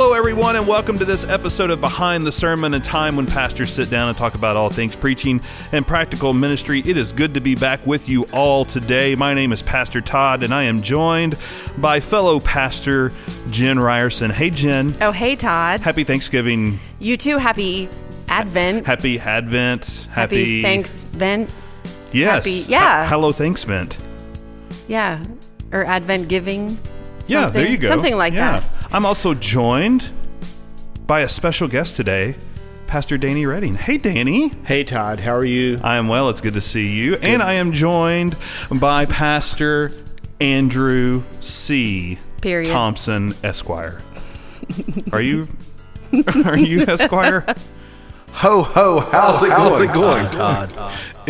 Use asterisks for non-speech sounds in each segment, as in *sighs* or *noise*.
Hello, everyone, and welcome to this episode of Behind the Sermon, a time when pastors sit down and talk about all things preaching and practical ministry. It is good to be back with you all today. My name is Pastor Todd, and I am joined by fellow pastor Jen Ryerson. Hey, Jen. Oh, hey, Todd. Happy Thanksgiving. You too. Happy Advent. Happy Advent. Happy, Thanks Vent. Yes. happy- yeah. Ha- hello, thanks, Vent. Yeah. Or Advent giving. Yeah, there Something- you go. Something like Yeah. that. I'm also joined by a special guest today, Pastor Danny Reding. Hey, Danny. Hey Todd, how are you? I am well. It's good to see you. And I am joined by Pastor Andrew C. Period. Thompson, Esquire. Are you? *laughs* Are you Esquire? Ho ho! How's it How's going? it going, *laughs* Todd?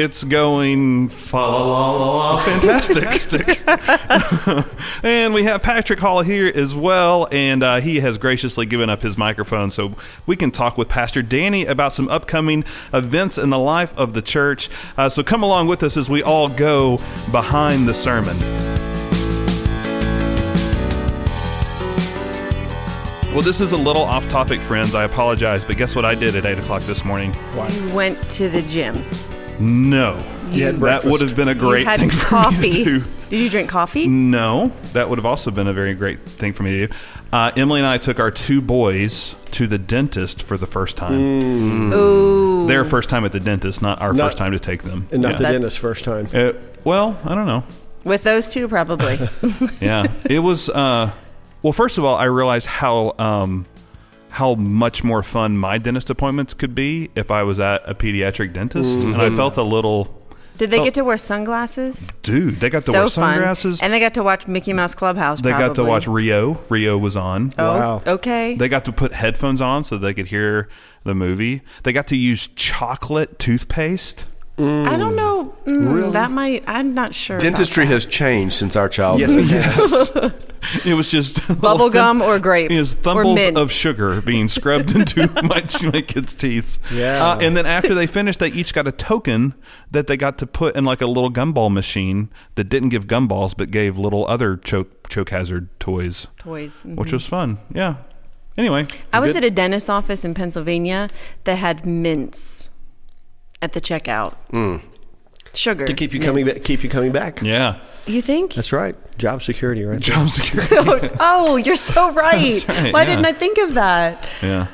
It's going fa la la la la fantastic. *laughs* *laughs* and we have Patrick Hall here as well, and uh, he has graciously given up his microphone so we can talk with Pastor Danny about some upcoming events in the life of the church. Uh, so come along with us as we all go behind the sermon. Well, this is a little off topic, friends. I apologize, but guess what I did at 8 o'clock this morning? You went to the gym. No. You that would have been a great had thing for coffee. me to do. Did you drink coffee? No, that would have also been a very great thing for me to do. Uh, Emily and I took our two boys to the dentist for the first time. Ooh. Their first time at the dentist, not our Not- first time to take them. And not yeah. the That- dentist first time. Uh, well, I don't know. With those two, probably. *laughs* Yeah, it was. Uh, well, first of all, I realized how um, how much more fun my dentist appointments could be if I was at a pediatric dentist, and I felt a little. Did they Oh. get to wear sunglasses? Dude, they got to so wear fun. sunglasses. And they got to watch Mickey Mouse Clubhouse. they got to watch Rio. Rio was on. Oh, Wow. okay. They got to put headphones on so they could hear the movie. They got to use chocolate toothpaste. I don't know. Mm, That might. I'm not sure. Dentistry has changed since our childhood. Yes, it has. *laughs* *laughs* It was just *laughs* Bubble gum or grape It was or thumbles of sugar being scrubbed into *laughs* my, my kids' teeth. Yeah. Uh, and then after they finished, they each got a token that they got to put in like a little gumball machine that didn't give gumballs but gave little other choke choke hazard toys, toys. which was fun. Yeah. Anyway, I was at a dentist's office in Pennsylvania that had mints at the checkout. Sugar to keep you coming back. Keep you coming back. yeah. You think? That's right. Job security, right? there. Job *laughs* security. *laughs* oh, you're so *laughs* right. That's right, Why yeah. didn't I think of that? yeah.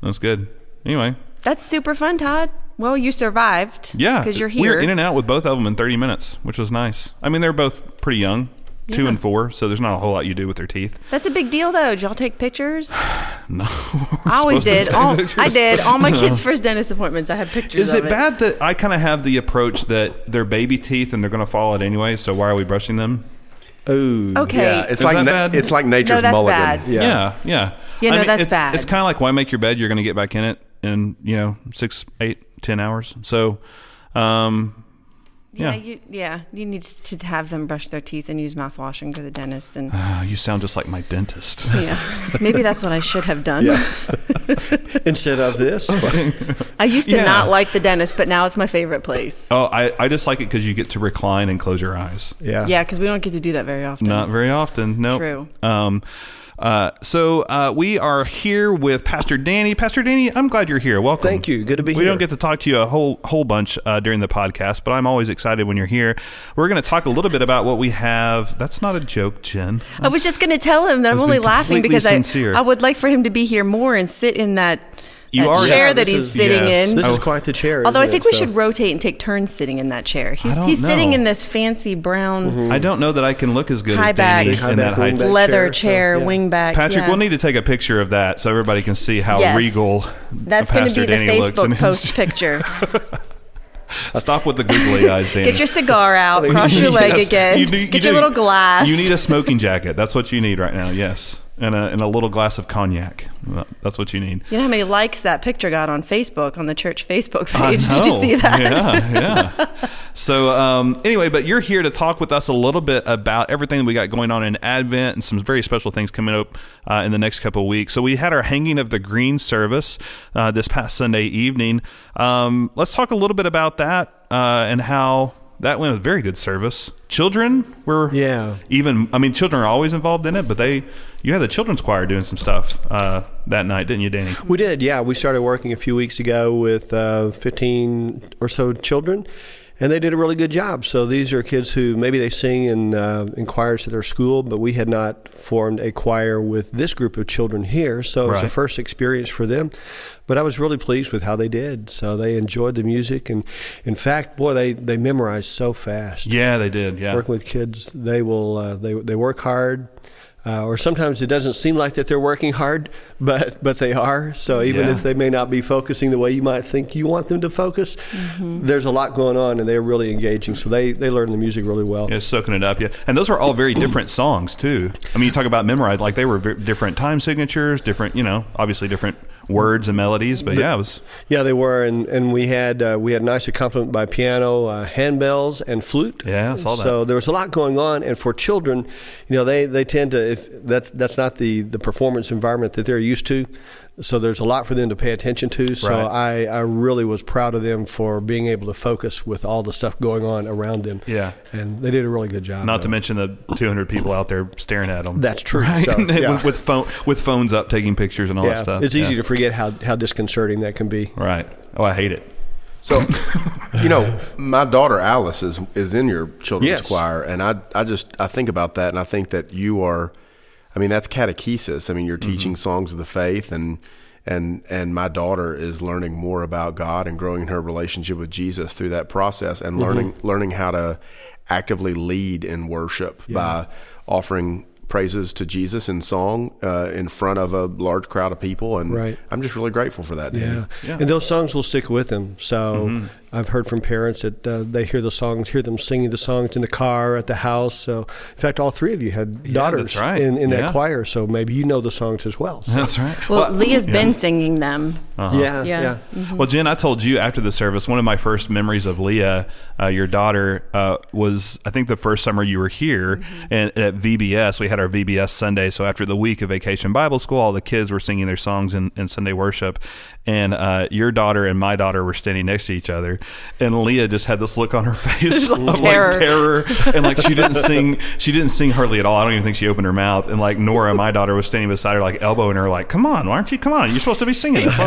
That's good. Anyway. That's super fun, Todd. Well, you survived. Yeah, because you're here. We were here. in and out with both of them in 30 minutes, which was nice. I mean, they're both pretty young, two and four, so there's not a whole lot you do with their teeth. That's a big deal, though. Did y'all take pictures? *sighs* No, I always did. All. I did. All my *laughs* kids' first dentist appointments, I had pictures. Is of it bad that I kind of have the approach that they're baby teeth and they're going to fall out anyway? So why are we brushing them? Oh, Okay. Yeah, it's Is like na- it's like nature's no, that's mulligan. bad. Yeah. Yeah, yeah. Yeah, no, that's it's, bad. It's kind of like why make your bed? You're going to get back in it in you know six, eight, ten hours. So, um, Yeah, Yeah. you, yeah. You need to have them brush their teeth and use mouthwash and go to the dentist. And uh, you sound just like my dentist. *laughs* yeah, maybe that's what I should have done. Yeah. *laughs* Instead of this, I used to Yeah. not like the dentist, but now it's my favorite place. oh, I, I just like it because you get to recline and close your eyes. yeah, Yeah, because we don't get to do that very often. Not very often. No. True. Um, uh, so uh, we are here with Pastor Danny. Pastor Danny, I'm glad you're here. Welcome. Thank you. Good to be we here. don't get to talk to you a whole whole bunch uh, during the podcast, but I'm always excited when you're here. We're going to talk a little bit about what we have. That's not a joke, Jen. I was just going to tell him that I'm only laughing completely because I. I would like for him to be here more and sit in that, You that are- chair Yeah, that he's is- sitting yes. in. This is quite the chair. Although I think it? we So- should rotate and take turns sitting in that chair. He's don't he's sitting in this fancy brown mm-hmm. I don't know that I can look as good High as Danny back. High in back, that height. wing back. leather chair, so, chair, yeah. wingback. Patrick, yeah. we'll need to take a picture of that so everybody can see how Yes. regal. That's going going to be the Facebook post picture. *laughs* *laughs* Stop with the googly eyes, Danny. Get your cigar out, *laughs* cross your leg again, You do- you get do. your little glass. You need a smoking jacket. That's what you need right now. Yes, and a and a little glass of cognac. That's what you need. You know how many likes that picture got on Facebook, on the church Facebook page? Did you see that? Yeah, *laughs* yeah. so um, anyway, but you're here to talk with us a little bit about everything that we got going on in Advent and some very special things coming up uh, in the next couple of weeks. So we had our hanging of the green service uh, this past Sunday evening. Um, let's talk a little bit about that uh, and how that went a very good service. Children were Yeah. even. I mean, children are always involved in it, but they you had the children's choir doing some stuff uh, that night, didn't you, Danny? We did, yeah. We started working a few weeks ago with uh, 15 or so children, and they did a really good job. So these are kids who maybe they sing in, uh, in choirs at their school, but we had not formed a choir with this group of children here. So it was a first experience for them. But I was really pleased with how they did. So they enjoyed the music, and in fact, boy, they, they memorized so fast Yeah, they did. Yeah, working with kids, they will uh, they they work hard, uh, or sometimes it doesn't seem like that they're working hard, *laughs* but but they are. So even Yeah. if they may not be focusing the way you might think you want them to focus, there's a lot going on, and they're really engaging. So they they learn the music really well. Yeah, soaking it up. Yeah, and those are all very *clears throat* different songs too. I mean, you talk about memorize like they were different time signatures, different. You know, obviously different words and melodies. But yeah, it was Yeah, they were, and, and we had uh, we had nice accompaniment by piano, uh, handbells, and flute. Yeah, I saw that. So there was a lot going on, and for children, you know, they, they tend to if that's that's not the the performance environment that they're used to. So there's a lot for them to pay attention to. So Right. I, I really was proud of them for being able to focus with all the stuff going on around them. Yeah. and they did a really good job. not of to it. mention the 200 people out there staring at them. *laughs* That's true. Right? So, *laughs* yeah. with, with phone with phones up, taking pictures and all that yeah, stuff. it's easy Yeah. to forget how how disconcerting that can be. Right. Oh, I hate it. So, *laughs* you know, my daughter Alice is is in your children's Yes. choir, and I I just I think about that, and I think that you are, I mean, that's catechesis. I mean, you're teaching songs of the faith, and and and my daughter is learning more about God and growing her relationship with Jesus through that process, and learning learning how to actively lead in worship by offering praises to Jesus in song uh, in front of a large crowd of people, and Right. I'm just really grateful for that. Danny. Yeah. Yeah. and those songs will stick with them. So Mm-hmm. I've heard from parents that uh, they hear the songs, hear them singing the songs in the car, at the house. So in fact, all three of you had Yeah, daughters that's right. in, in Yeah. that choir. So maybe you know the songs as well. So, That's right. Well, Leah's yeah. been singing them. Uh-huh. yeah, Yeah. yeah, Well, Jen, I told you after the service, one of my first memories of Leah, uh, your daughter, uh, was I think the first summer you were here, and at VBS we had our VBS Sunday. So after the week of Vacation Bible School, all the kids were singing their songs in, in Sunday worship, and uh, your daughter and my daughter were standing next to each other, and Leah just had this look on her *laughs* face Like of terror. like terror, and like she didn't *laughs* sing, she didn't sing hardly at all. I don't even think she opened her mouth, and like Nora, my daughter, was standing beside her, like elbowing her, like, "Come on, why aren't you? Come on, you're supposed to be singing." *laughs*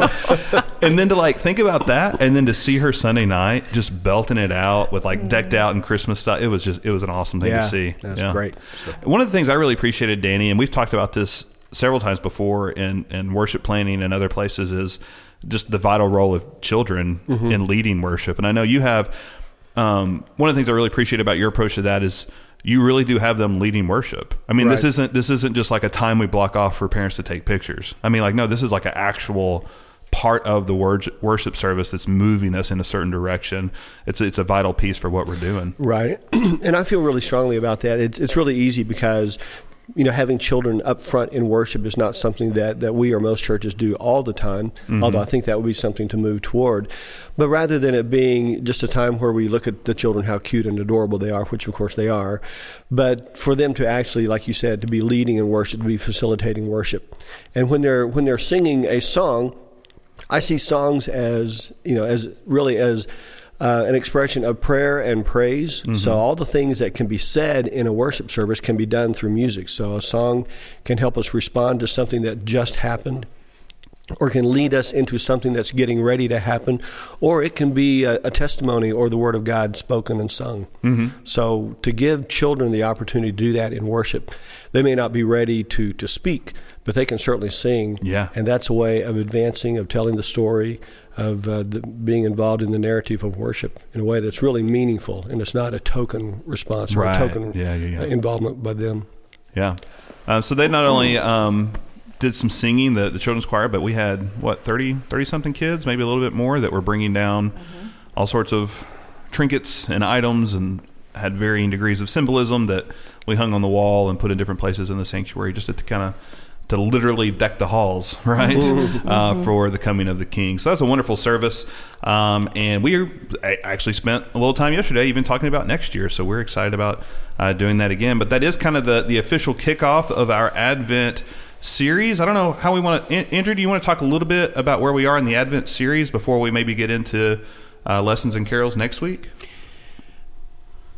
And then to like think about that, and then to see her Sunday night just belting it out with like decked out in Christmas stuff, it was just it was an awesome thing Yeah, to see. that's Yeah. great. One of the things I really appreciated, Danny, and we've talked about this several times before in, in worship planning and other places, is just the vital role of children Mm-hmm. in leading worship. And I know you have um, one of the things I really appreciate about your approach to that is you really do have them leading worship. I mean, this isn't this isn't just like a time we block off for parents to take pictures. I mean, like no, this is like an actual part of the wor- worship service that's moving us in a certain direction. It's it's a vital piece for what we're doing. Right. *clears throat* and I feel really strongly about that. It's, it's really easy because, you know, having children up front in worship is not something that, that we or most churches do all the time, mm-hmm. although I think that would be something to move toward. But rather than it being just a time where we look at the children, how cute and adorable they are, which of course they are, but for them to actually, like you said, to be leading in worship, to be facilitating worship. And when they're, when they're singing a song, I see songs as you know as really as uh, an expression of prayer and praise. So all the things that can be said in a worship service can be done through music. So a song can help us respond to something that just happened. Or can lead us into something that's getting ready to happen, or it can be a, a testimony or the word of God spoken and sung. Mm-hmm. So, to give children the opportunity to do that in worship, they may not be ready to, to speak, but they can certainly sing. Yeah. And that's a way of advancing, of telling the story, of uh, the, being involved in the narrative of worship in a way that's really meaningful, and it's not a token response or Right. a token Yeah, yeah, yeah. uh, involvement by them. Yeah. Um, so they not only um, did some singing, the, the children's choir, but we had, what, 30, 30 something kids, maybe a little bit more, that were bringing down all sorts of trinkets and items and had varying degrees of symbolism that we hung on the wall and put in different places in the sanctuary just to kind of to literally deck the halls, *laughs* right, uh, for the coming of the King. So that's a wonderful service, um, and we I actually spent a little time yesterday even talking about next year. So we're excited about uh, doing that again. But that is kind of the the official kickoff of our Advent series. I don't know how we want to. Andrew, do you want to talk a little bit about where we are in the Advent series before we maybe get into uh, lessons and carols next week?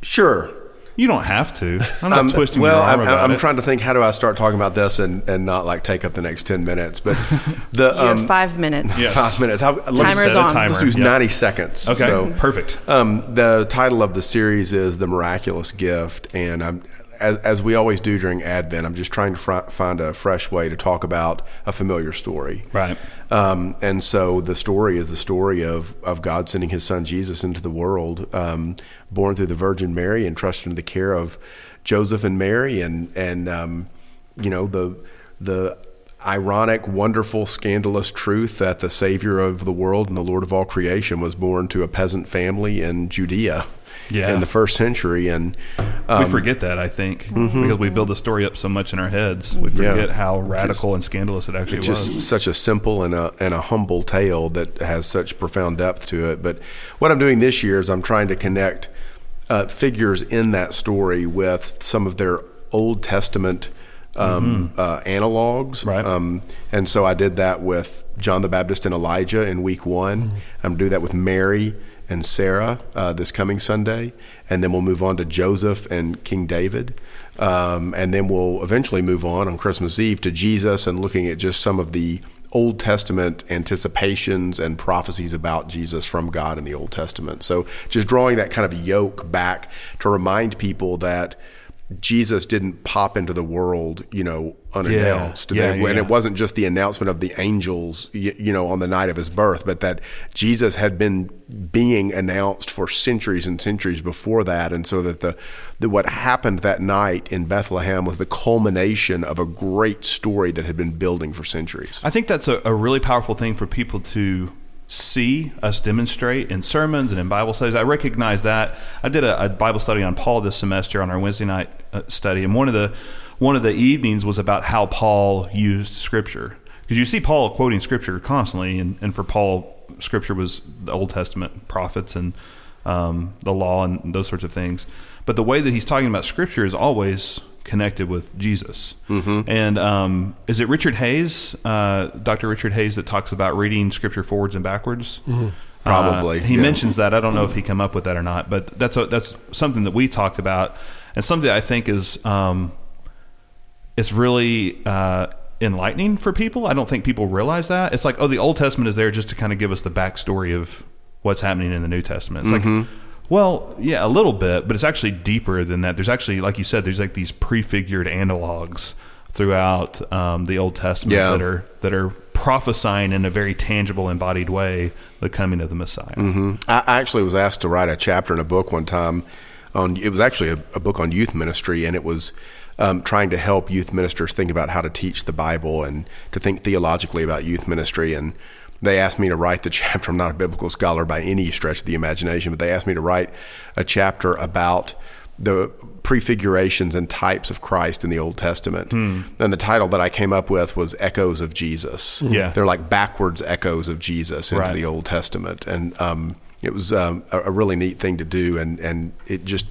Sure. You don't have to. I'm not Um, twisting well, your arm I'm, about I'm it. trying to think how do I start talking about this and, and not like take up the next ten minutes. But *laughs* the Your um, five minutes. *laughs* Yes. five minutes. How, let me Timer's set a on. timer. Let's do Yep. ninety seconds. Okay, So, perfect. Um, the title of the series is "The Miraculous Gift," and I'm as, as we always do during Advent. I'm just trying to fr- find a fresh way to talk about a familiar story. Right. Um, and so the story is the story of, of God sending his son Jesus into the world, um, born through the Virgin Mary and trusted in the care of Joseph and Mary and, and, um, you know, the, the ironic, wonderful, scandalous truth that the savior of the world and the Lord of all creation was born to a peasant family in Judea Yeah. in the first century. And, we um, forget that, I think, because we build the story up so much in our heads. We forget Yeah. how radical and scandalous it actually It's just was. such a simple and a and a humble tale that has such profound depth to it. But what I'm doing this year is I'm trying to connect uh, figures in that story with some of their Old Testament um, uh, analogs. Mm-hmm. Right. Um, and so I did that with John the Baptist and Elijah in week one. Mm-hmm. I'm do that with Mary and Sarah uh, this coming Sunday. And then we'll move on to Joseph and King David. Um, and then we'll eventually move on on Christmas Eve to Jesus and looking at just some of the Old Testament anticipations and prophecies about Jesus from God in the Old Testament. So just drawing that kind of yoke back to remind people that Jesus didn't pop into the world, you know, unannounced. Yeah, That- yeah, and yeah. it wasn't just the announcement of the angels, you, you know, on the night of his birth, but that Jesus had been being announced for centuries and centuries before that. And so that the, the what happened that night in Bethlehem was the culmination of a great story that had been building for centuries. I think that's a, a really powerful thing for people to see us demonstrate in sermons and in Bible studies. I recognize that. I did a, a Bible study on Paul this semester on our Wednesday night uh, study, and one of the one of the evenings was about how Paul used Scripture. Because you see Paul quoting Scripture constantly, and, and for Paul, Scripture was the Old Testament prophets and um, the law and those sorts of things. But the way that he's talking about Scripture is always connected with Jesus. Mm-hmm. And um, is it Richard Hays, uh, Dr. Richard Hays, that talks about reading Scripture forwards and backwards? Probably, Uh, he yeah. mentions that. I don't know if he come up with that or not, but that's a, that's something that we talked about, and something I think is um, it's really uh, enlightening for people. I don't think people realize that. It's like, oh, the Old Testament is there just to kind of give us the backstory of what's happening in the New Testament. It's like, well, yeah, a little bit, but it's actually deeper than that. There's actually, like you said, there's like these prefigured analogs throughout um, the Old Testament Yeah. that are that are prophesying in a very tangible, embodied way the coming of the Messiah. I I actually was asked to write a chapter in a book one time on. It was actually a, a book on youth ministry, and it was um, trying to help youth ministers think about how to teach the Bible and to think theologically about youth ministry. And they asked me to write the *laughs* chapter. I'm not a biblical scholar by any stretch of the imagination, but they asked me to write a chapter about the prefigurations and types of Christ in the Old Testament. And the title that I came up with was Echoes of Jesus. Yeah. They're like backwards echoes of Jesus into Right. the Old Testament. And um, it was um, a, a really neat thing to do. And, and it just,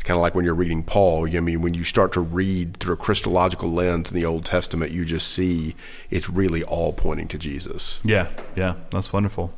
it's kind of like when you're reading Paul. I mean, when you start to read through a Christological lens in the Old Testament, you just see it's really all pointing to Jesus. Yeah, yeah, that's wonderful.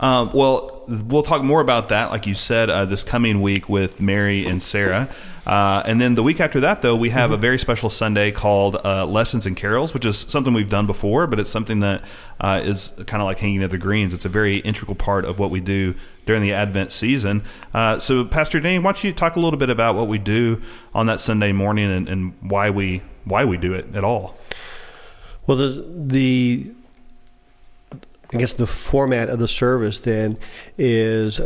Um, well, we'll talk more about that, like you said, uh, this coming week with Mary and Sarah. Uh, and then the week after that, though, we have a very special Sunday called uh, Lessons and Carols, which is something we've done before, but it's something that uh, is kind of like hanging at the greens. It's a very integral part of what we do during the Advent season. Uh, so, Pastor Dane, why don't you talk a little bit about what we do on that Sunday morning and, and why we why we do it at all? Well, the the I guess the format of the service then is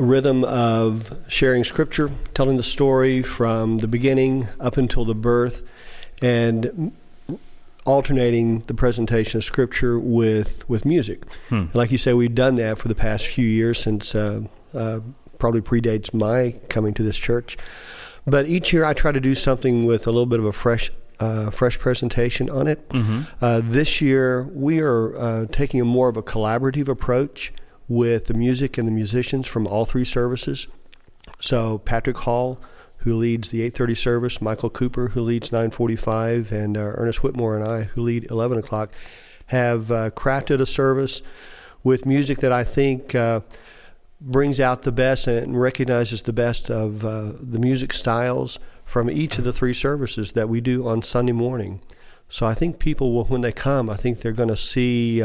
rhythm of sharing scripture, telling the story from the beginning up until the birth, and alternating the presentation of scripture with with music. And like you say, we've done that for the past few years since uh, uh, probably predates my coming to this church. But each year I try to do something with a little bit of a fresh uh, fresh presentation on it. Uh, this year we are uh, taking a more of a collaborative approach with the music and the musicians from all three services. So Patrick Hall, who leads the 8:30 service, Michael Cooper, who leads 9:45, and uh, Ernest Whitmore and I, who lead 11 o'clock, have uh, crafted a service with music that I think uh, brings out the best and recognizes the best of uh, the music styles from each of the three services that we do on Sunday morning. So I think people, will, when they come, I think they're going to see.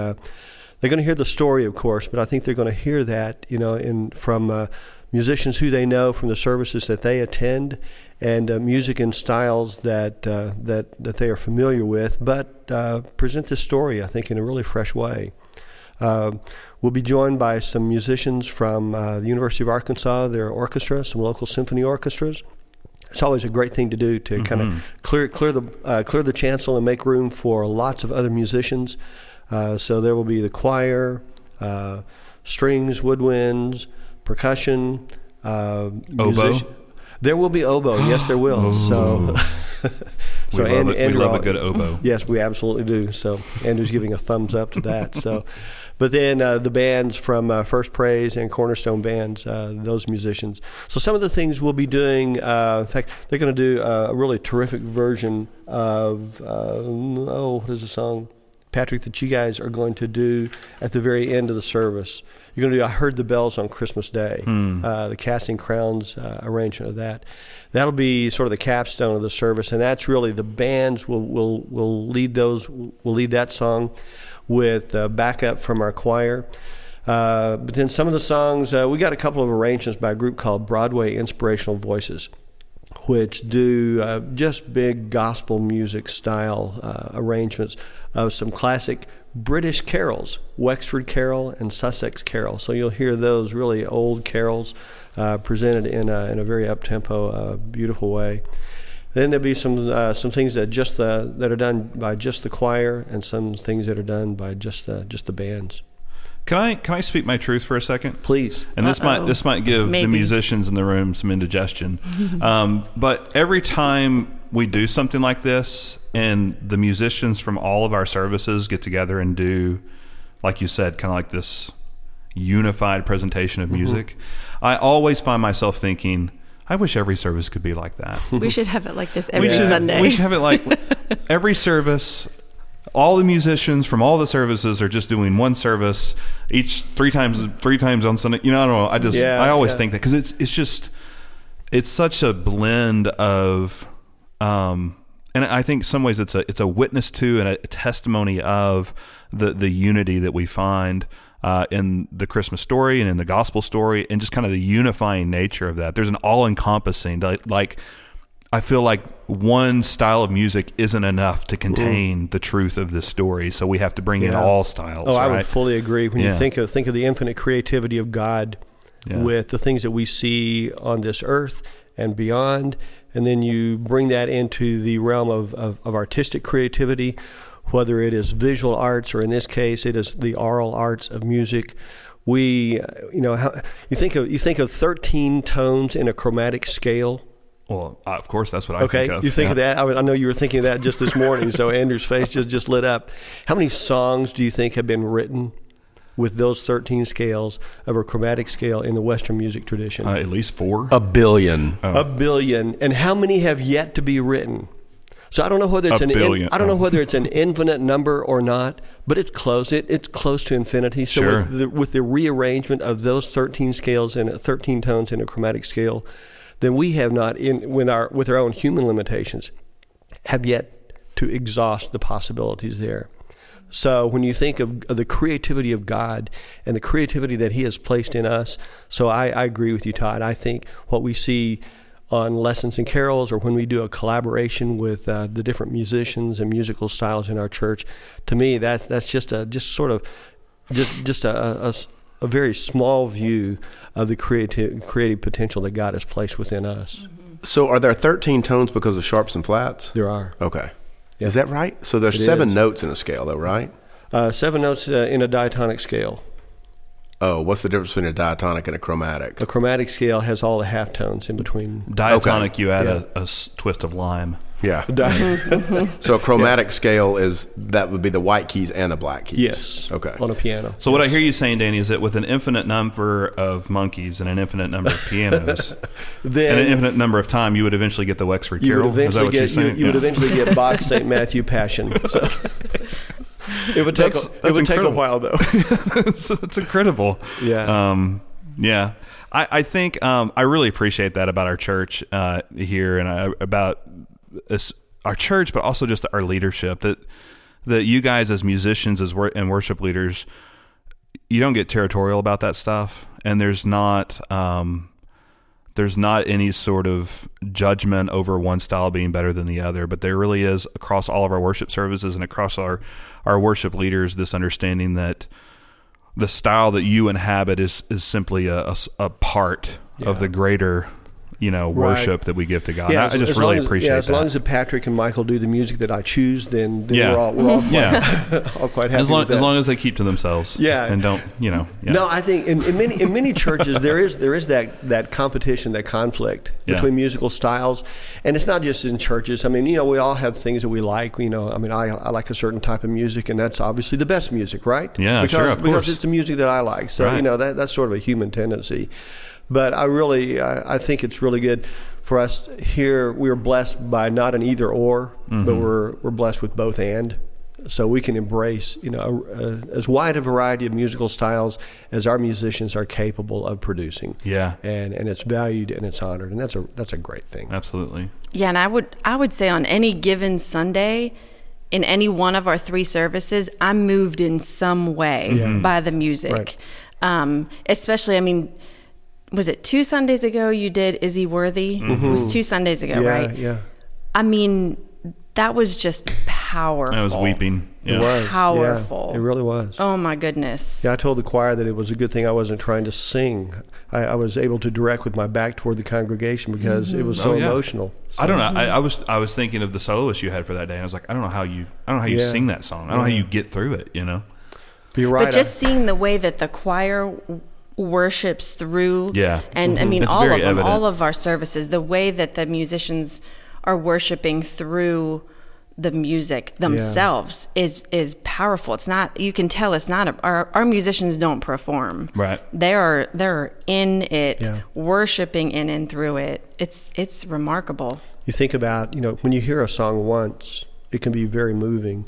They're going to hear the story, of course, but I think they're going to hear that, you know, in from uh, musicians who they know from the services that they attend, and uh, music and styles that uh, that that they are familiar with, but uh, present the story, I think, in a really fresh way. Uh, we'll be joined by some musicians from uh, the University of Arkansas, their orchestra, some local symphony orchestras. It's always a great thing to do to kind of clear clear the uh, clear the chancel and make room for lots of other musicians. Uh, so there will be the choir, uh, strings, woodwinds, percussion, uh, Oboe? There will be oboe. *gasps* Yes, there will. So, so *laughs* we love, and- it. we love a good oboe. *laughs* Yes, we absolutely do. So Andrew's giving a thumbs up to that. So, *laughs* but then uh, the bands from uh, First Praise and Cornerstone bands, uh, those musicians. So some of the things we'll be doing. Uh, in fact, they're going to do uh, a really terrific version of um, oh, what is the song? Patrick, that you guys are going to do at the very end of the service. You're going to do "I Heard the Bells on Christmas Day," uh, the Casting Crowns uh, arrangement of that. That'll be sort of the capstone of the service, and that's really the bands will will will lead those will lead that song with uh, backup from our choir. Uh, but then some of the songs uh, we got a couple of arrangements by a group called Broadway Inspirational Voices which do uh, just big gospel music style uh, arrangements of some classic British carols, Wexford Carol and Sussex Carol. So you'll hear those really old carols uh, presented in a, in a very up tempo, uh, beautiful way. Then there'll be some uh, some things that just the, that are done by just the choir, and some things that are done by just the just the bands. Can I can I speak my truth for a second? Please, And this might Uh-oh. this might give the musicians in the room some indigestion. um, but every time we do something like this, and the musicians from all of our services get together and do, like you said, kind of like this unified presentation of music, I always find myself thinking, I wish every service could be like that. *laughs* We should have it like this every we should, Sunday. We should have it like *laughs* every service. All the musicians from all the services are just doing one service each three times three times on Sunday. You know, I don't know. I just Yeah, I always yeah. think that because it's it's just it's such a blend of um and I think some ways it's a it's a witness to and a testimony of the the unity that we find uh, in the Christmas story and in the gospel story and just kind of the unifying nature of that. There's an all encompassing like, like I feel like one style of music isn't enough to contain the truth of this story, so we have to bring in all styles. Oh, I would fully agree. When Yeah. you think of think of the infinite creativity of God Yeah. with the things that we see on this earth and beyond, and then you bring that into the realm of, of, of artistic creativity, whether it is visual arts or in this case it is the oral arts of music. We, you know, how, you think of you think of thirteen tones in a chromatic scale. Well, uh, of course, that's what I Okay, think of. you think of that. I, would- I know you were thinking of that just this morning. so *laughs* Andrew's face just just lit up. How many songs do you think have been written with those thirteen scales of a chromatic scale in the Western music tradition? Uh, at least four. A billion. a billion. And how many have yet to be written? So I don't know whether it's A an in- I don't know Oh. whether it's an *laughs* infinite number or not, but it's close. It, it's close to infinity. So Sure. with the, with the rearrangement of those thirteen scales and thirteen tones in a chromatic scale, then we have not in with our with our own human limitations have yet to exhaust the possibilities there. So when you think of, of the creativity of God and the creativity that He has placed in us, so I, I agree with you, Todd. I think what we see on lessons and carols, or when we do a collaboration with uh, the different musicians and musical styles in our church, to me that's that's just a just sort of just just a, a a very small view of the creative creative potential that God has placed within us. So are there 13 tones because of sharps and flats? There are Okay. Is that right? So there's It seven is. notes in a scale, though, right? uh, seven notes uh, in a diatonic scale. Oh, what's the difference between a diatonic and a chromatic? A chromatic scale has all the half tones in between. Diatonic, you add Yeah. a, a s- twist of lime. Yeah. *laughs* Di- So a chromatic scale is that would be the white keys and the black keys. yes. Okay. On a piano. So what I hear you saying, Danny, is that with an infinite number of monkeys and an infinite number of pianos *laughs* and an infinite number of time, you would eventually get the Wexford you Carol. would Is that eventually what you're get you, saying? you would eventually get *laughs* Bach St. Matthew Passion. So it would take That's- a, it that's would take a while though. it's, it's incredible. Yeah. Um, Yeah, I, I think um, I really appreciate that about our church uh, here and uh, about us, our church, but also just our leadership. That that you guys as musicians as wor- and worship leaders, you don't get territorial about that stuff, and there's not um, there's not any sort of judgment over one style being better than the other, but there really is across all of our worship services and across our our worship leaders this understanding that the style that you inhabit is is simply a, a, a part of the greater you know worship that we give to God. I, I just really as, appreciate yeah, as that. long as Patrick and Michael do the music that I choose, then, then Yeah. we're all we're all quite, *laughs* yeah, *laughs* all quite happy. as long with that. as long as they keep to themselves, Yeah. and don't you know, yeah. No, I think in, in many in many churches there is there is that that competition, that conflict Yeah. between musical styles, and it's not just in churches. I mean, you know, we all have things that we like. You know, I mean, I, I like a certain type of music, and that's obviously the best music, right? Yeah, because, sure, of because course. it's the music that I like. So Right. you know that that's sort of a human tendency. But I really I, I think it's really good for us here. We're blessed by not an either or, Mm-hmm. but we're we're blessed with both and so we can embrace you know a, a, as wide a variety of musical styles as our musicians are capable of producing. Yeah. and and it's valued and it's honored, and that's a that's a great thing. absolutely. Yeah, and I would I would say on any given Sunday, in any one of our three services, I'm moved in some way by the music. Right. Um, especially, I mean, was it two Sundays ago you did Is He Worthy? Mm-hmm. It was two Sundays ago, yeah, right? yeah, I mean, that was just powerful. I was weeping. Yeah. it was yeah, Powerful. it really was. Oh my goodness. Yeah, I told the choir that it was a good thing I wasn't trying to sing. I, I was able to direct with my back toward the congregation because it was mm-hmm. so Oh, yeah. emotional. I don't know. I, mm-hmm. I was I was thinking of the soloist you had for that day. and I was like, I don't know how you I don't know how you Yeah. sing that song. I don't know how you get through it. You know. But you're right. But just seeing the way that the choir w- worships through, Yeah. and I mm-hmm. mean It's all of them, evident. all of our services, the way that the musicians are worshiping through the music themselves is is powerful. It's not you can tell it's not a, our our musicians don't perform. Right. They are they're in it, Yeah. worshiping in and through it. It's it's remarkable. you think about you know when you hear a song once it can be very moving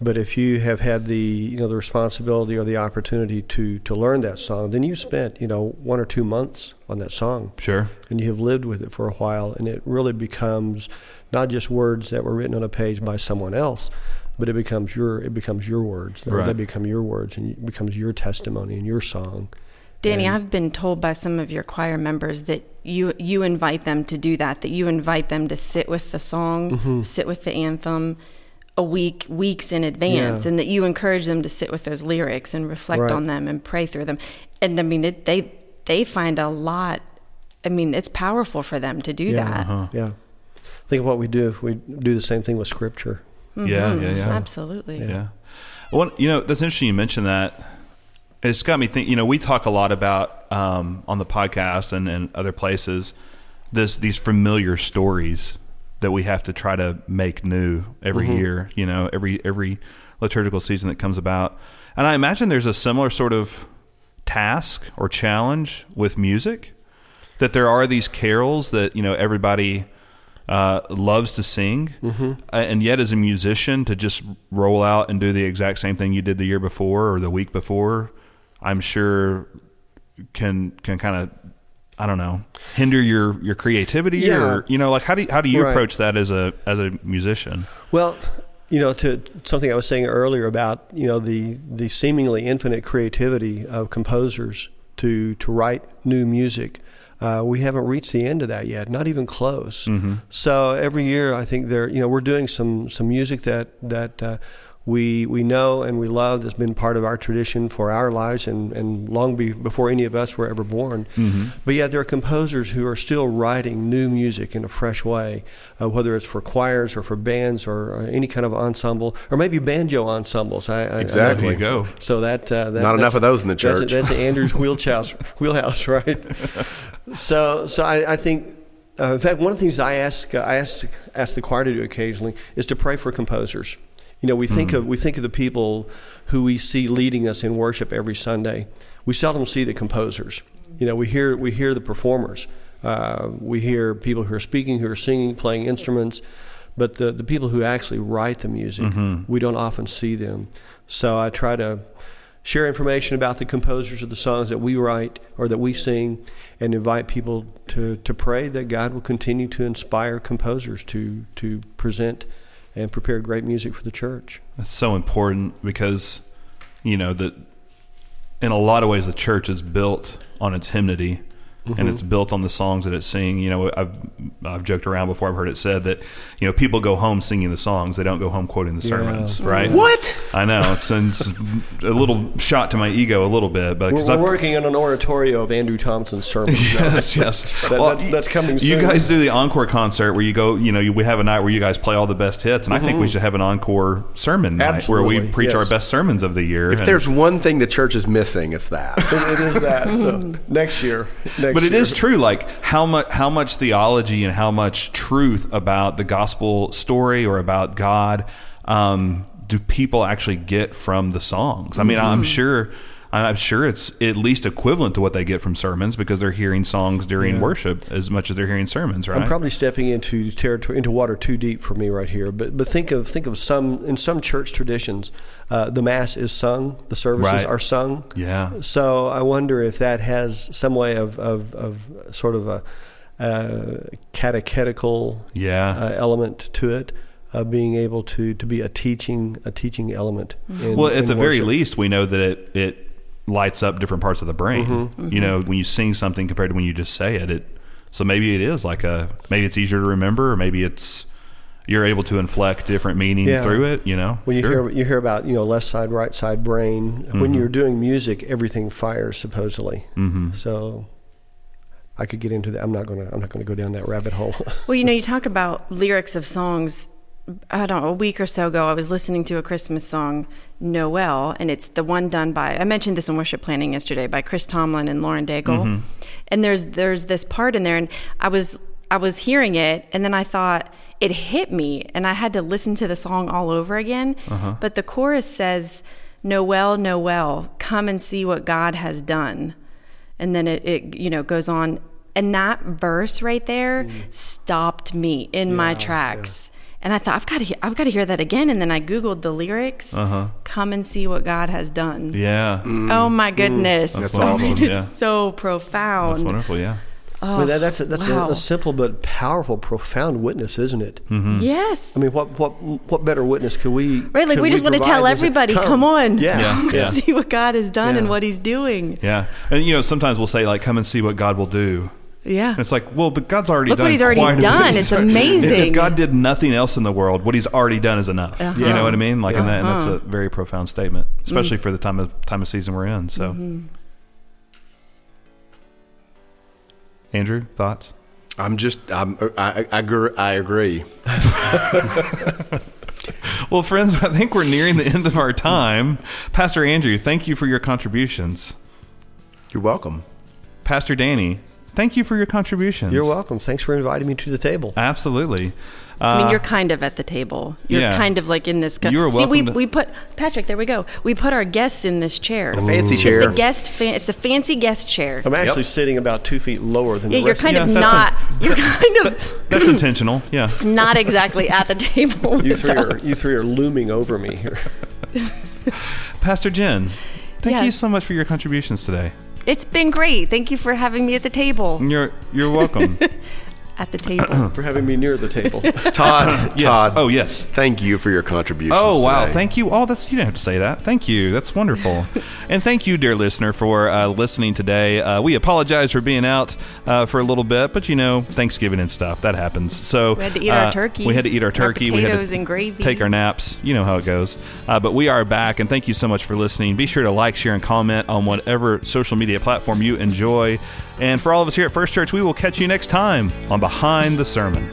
but if you have had the you know the responsibility or the opportunity to to learn that song then you spent you know one or two months on that song Sure. and you have lived with it for a while and it really becomes not just words that were written on a page by someone else but it becomes your it becomes your words Right. they become your words and it becomes your testimony and your song Danny, And- I've been told by some of your choir members that you you invite them to do that. That you invite them to sit with the song, Mm-hmm. sit with the anthem, a week weeks in advance, Yeah. and that you encourage them to sit with those lyrics and reflect Right. on them and pray through them. And I mean, it, they they find a lot. I mean, it's powerful for them to do Yeah. that. Uh-huh. yeah think of what we do if we do the same thing with scripture Yeah, yeah, Mhm. yeah. Absolutely. Yeah. Well, you know, that's interesting you mentioned that. It's got me thinking, you know, we talk a lot about um, on the podcast and, and other places this these familiar stories that we have to try to make new every year, you know, every every liturgical season that comes about. And I imagine there's a similar sort of task or challenge with music that there are these carols that, you know, everybody uh, loves to sing, uh, and yet as a musician to just roll out and do the exact same thing you did the year before or the week before, I'm sure can can kind of I don't know hinder your your creativity Yeah. or you know like how do you, how do you Right. approach that as a as a musician? Well, you know, to something I was saying earlier about you know the the seemingly infinite creativity of composers to to write new music. Uh, we haven't reached the end of that yet, not even close. So every year, I think there, you know, we're doing some some music that that uh, we we know and we love. That's been part of our tradition for our lives and and long be, before any of us were ever born. But yet, there are composers who are still writing new music in a fresh way, uh, whether it's for choirs or for bands or, or any kind of ensemble, or maybe banjo ensembles. I, I, I Exactly. You go. so that, uh, that Not enough of those in the that's- church. That's, Andrew's wheelhouse, *laughs* wheelhouse, right? So, so I, I think, uh, in fact, one of the things I ask, uh, I ask, ask the choir to do occasionally is to pray for composers. You know, we think of we think of the people who we see leading us in worship every Sunday. We seldom see the composers. You know, we hear we hear the performers. Uh, we hear people who are speaking, who are singing, playing instruments, but the the people who actually write the music, we don't often see them. So I try to share information about the composers of the songs that we write or that we sing, and invite people to, to pray that God will continue to inspire composers to, to present and prepare great music for the church. That's so important because, you know, that in a lot of ways the church is built on its hymnody and it's built on the songs that it's singing. You know, I've I've joked around before. I've heard it said that you know people go home singing the songs; they don't go home quoting the sermons. Right? What? I know it's, it's a little shot to my ego a little bit, but We're, 'cause we're I've- working on an oratorio of Andrew Thompson's sermons. now. *laughs* yes, *laughs* yes. That- that's- that's coming You guys do the encore concert where you go. You know, you, we have a night where you guys play all the best hits, and I think we should have an encore sermon night where we Mm-hmm. Absolutely, preach our best sermons of the year. If And- there's one thing the church is missing, it's that. *laughs* it is that. So next year, next but it year. is true like how much how much theology and how much truth about the gospel story or about god um, do people actually get from the songs i mean i'm sure i'm sure it's at least equivalent to what they get from sermons because they're hearing songs during worship as much as they're hearing sermons right I'm probably stepping into territory into water too deep for me right here. But but think of think of some in some church traditions, uh, the mass is sung, the services Right. are sung. Yeah. So I wonder if that has some way of of, of sort of a uh, catechetical Yeah. uh, element to it. Of being able to, to be a teaching a teaching element. In, well, at the very least, we know that it, it lights up different parts of the brain. Mm-hmm. You know, when you sing something compared to when you just say it, it so maybe it is like a maybe it's easier to remember, or maybe it's you're able to inflect different meaning Yeah. through it. You know, When you Sure. hear you hear about you know left side, right side brain. Mm-hmm. When you're doing music, everything fires supposedly. Mm-hmm. So I could get into that. I'm not gonna. I'm not gonna go down that rabbit hole. Well, you know, you *laughs* talk about lyrics of songs. I don't know, a week or so ago, I was listening to a Christmas song, Noel, and it's the one done by, I mentioned this in worship planning yesterday, by Chris Tomlin and Lauren Daigle. Mm-hmm. And there's, there's this part in there, and I was, I was hearing it, and then I thought, it hit me, and I had to listen to the song all over again. Uh-huh. But the chorus says, Noel, Noel, come and see what God has done. And then it, it you know goes on. And that verse right there mm. stopped me in my tracks and i thought i've got to i've got to hear that again and then i googled the lyrics come and see what god has done yeah, oh my goodness That's *laughs* I mean, awesome, it's yeah. so profound that's wonderful. Yeah, I mean, that, that's a, that's wow. a, a simple but powerful, profound witness, isn't it? Mm-hmm. yes I mean, what what what better witness could we? right like we just want to tell everybody come, on Yeah, Yeah, yeah. see what god has done and what he's doing yeah. And you know, sometimes we'll say like, "Come and see what God will do." Yeah And it's like, well, but God's already Look done. what he's already quite done. It's *laughs* amazing. If God did nothing else in the world, what He's already done is enough. Uh-huh. You know what I mean? Like, and, that, and that's Uh-huh. a very profound statement, especially Mm. for the time of time of season we're in. So, Mm-hmm. Andrew, thoughts? I'm just, I'm, I, I, agree- I agree. *laughs* *laughs* Well, friends, I think we're nearing the end of our time. Pastor Andrew, thank you for your contributions. You're welcome. Pastor Danny, thank you for your contributions. You're welcome. Thanks for inviting me to the table. Absolutely. Uh, I mean, you're kind of at the table. You're yeah. kind of like in this. Co- You are See, we, welcome to- we put Patrick. There we go. We put our guests in this chair. A Fancy It's chair. the guest. Fa- it's a fancy guest chair. I'm actually sitting about two feet lower than Yeah, the you're rest kind Yeah, of that's not. you're kind of *laughs* that's *clears throat* intentional. Yeah. not exactly at the table. of you. You with three are you three are looming over me here. *laughs* Pastor Jen, thank Yeah. you so much for your contributions today. It's been great. Thank you for having me at the table. You're you're welcome. *laughs* At the table. *clears throat* For having me near the table. *laughs* Todd, yes. Todd, Oh, yes. thank you for your contribution. Oh wow! today. Thank you. Oh, that's you don't have to say that. Thank you. That's wonderful. *laughs* and thank you, dear listener, for uh, listening today. Uh, we apologize for being out uh, for a little bit, but you know, Thanksgiving and stuff that happens. So We had to eat our uh, turkey. We had to eat our Our turkey. we had potatoes to and gravy. Take our naps. You know how it goes. Uh, but we are back, and thank you so much for listening. Be sure to like, share, and comment on whatever social media platform you enjoy. And for all of us here at First Church, we will catch you next time on behind the sermon.